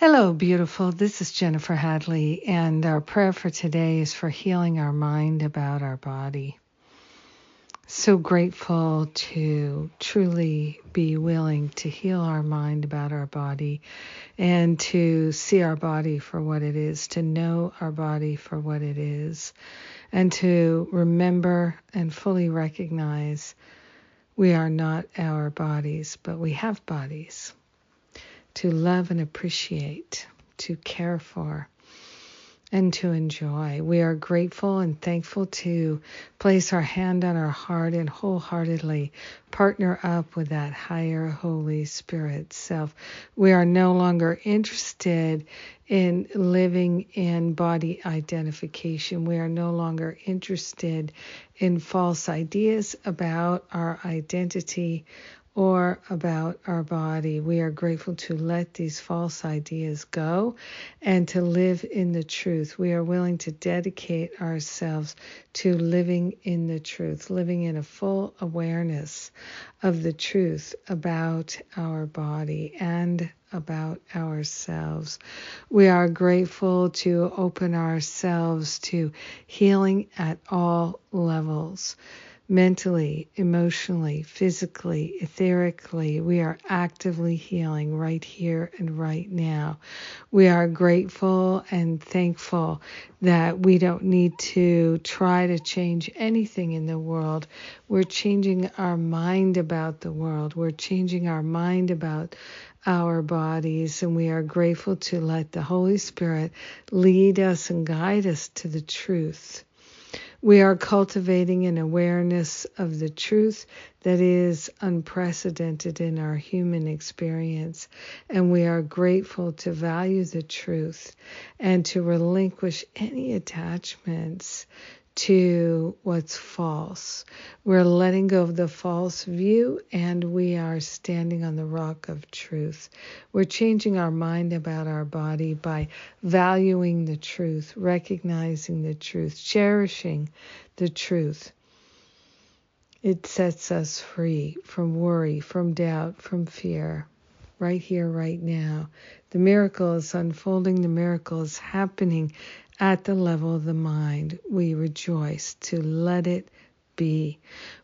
Hello, beautiful. This is Jennifer Hadley, and our prayer for today is for healing our mind about our body. So grateful to truly be willing to heal our mind about our body and to see our body for what it is, to know our body for what it is, and to remember and fully recognize we are not our bodies, but we have bodies to love and appreciate, to care for, and to enjoy. We are grateful and thankful to place our hand on our heart and wholeheartedly partner up with that higher Holy Spirit self. We are no longer interested in living in body identification. We are no longer interested in false ideas about our identity or about our body. We are grateful to let these false ideas go and to live in the truth. We are willing to dedicate ourselves to living in the truth, living in a full awareness of the truth about our body and about ourselves. We are grateful to open ourselves to healing at all levels mentally, emotionally, physically, etherically. We are actively healing right here and right now. We are grateful and thankful that we don't need to try to change anything in the world. We're changing our mind about the world. We're changing our mind about our bodies, and we are grateful to let the Holy Spirit lead us and guide us to the truth. We are cultivating an awareness of the truth that is unprecedented in our human experience, and we are grateful to value the truth and to relinquish any attachments to what's false. We're letting go of the false view and we are standing on the rock of truth. We're changing our mind about our body by valuing the truth, recognizing the truth, cherishing the truth. It sets us free from worry, from doubt, from fear right here, right now. The miracle is unfolding, the miracle is happening at the level of the mind. We rejoice to let it be.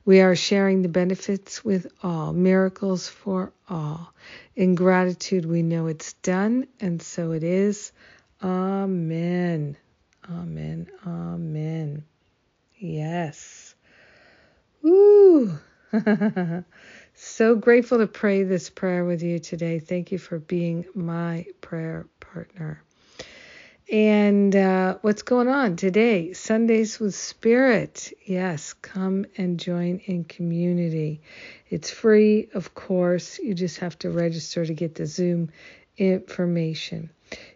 We are sharing the benefits with all, miracles for all. In gratitude, we know it's done, and so it is. Amen. Amen. Amen. Yes. Woo. so grateful to pray this prayer with you today. Thank you for being my prayer partner. And uh, what's going on today? Sundays with Spirit. Yes, come and join in community. It's free, of course. You just have to register to get the Zoom information.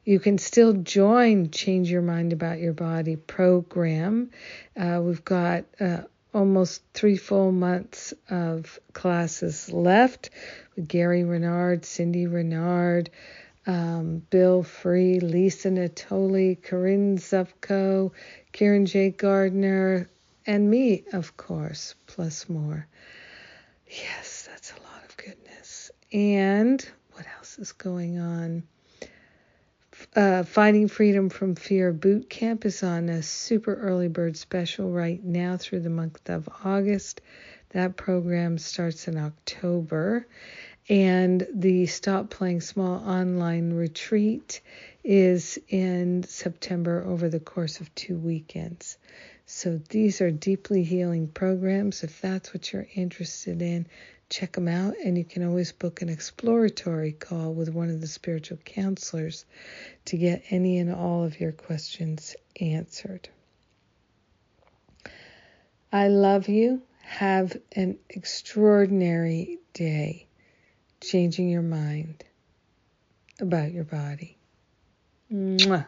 You can still join Change Your Mind About Your Body program. Uh, we've got uh, almost three full months of classes left with Gary Renard, Cindy Renard um, Bill Free, Lisa Natoli, Corinne Zupko, Kieran J. Gardner, and me, of course, plus more. Yes, that's a lot of goodness. And what else is going on? Uh, Finding Freedom from Fear Boot Camp is on a super early bird special right now through the month of August. That program starts in October. And the Stop Playing Small online retreat is in September over the course of two weekends. So these are deeply healing programs. If that's what you're interested in, check them out. And you can always book an exploratory call with one of the spiritual counselors to get any and all of your questions answered. I love you. Have an extraordinary day changing your mind about your body. Mwah.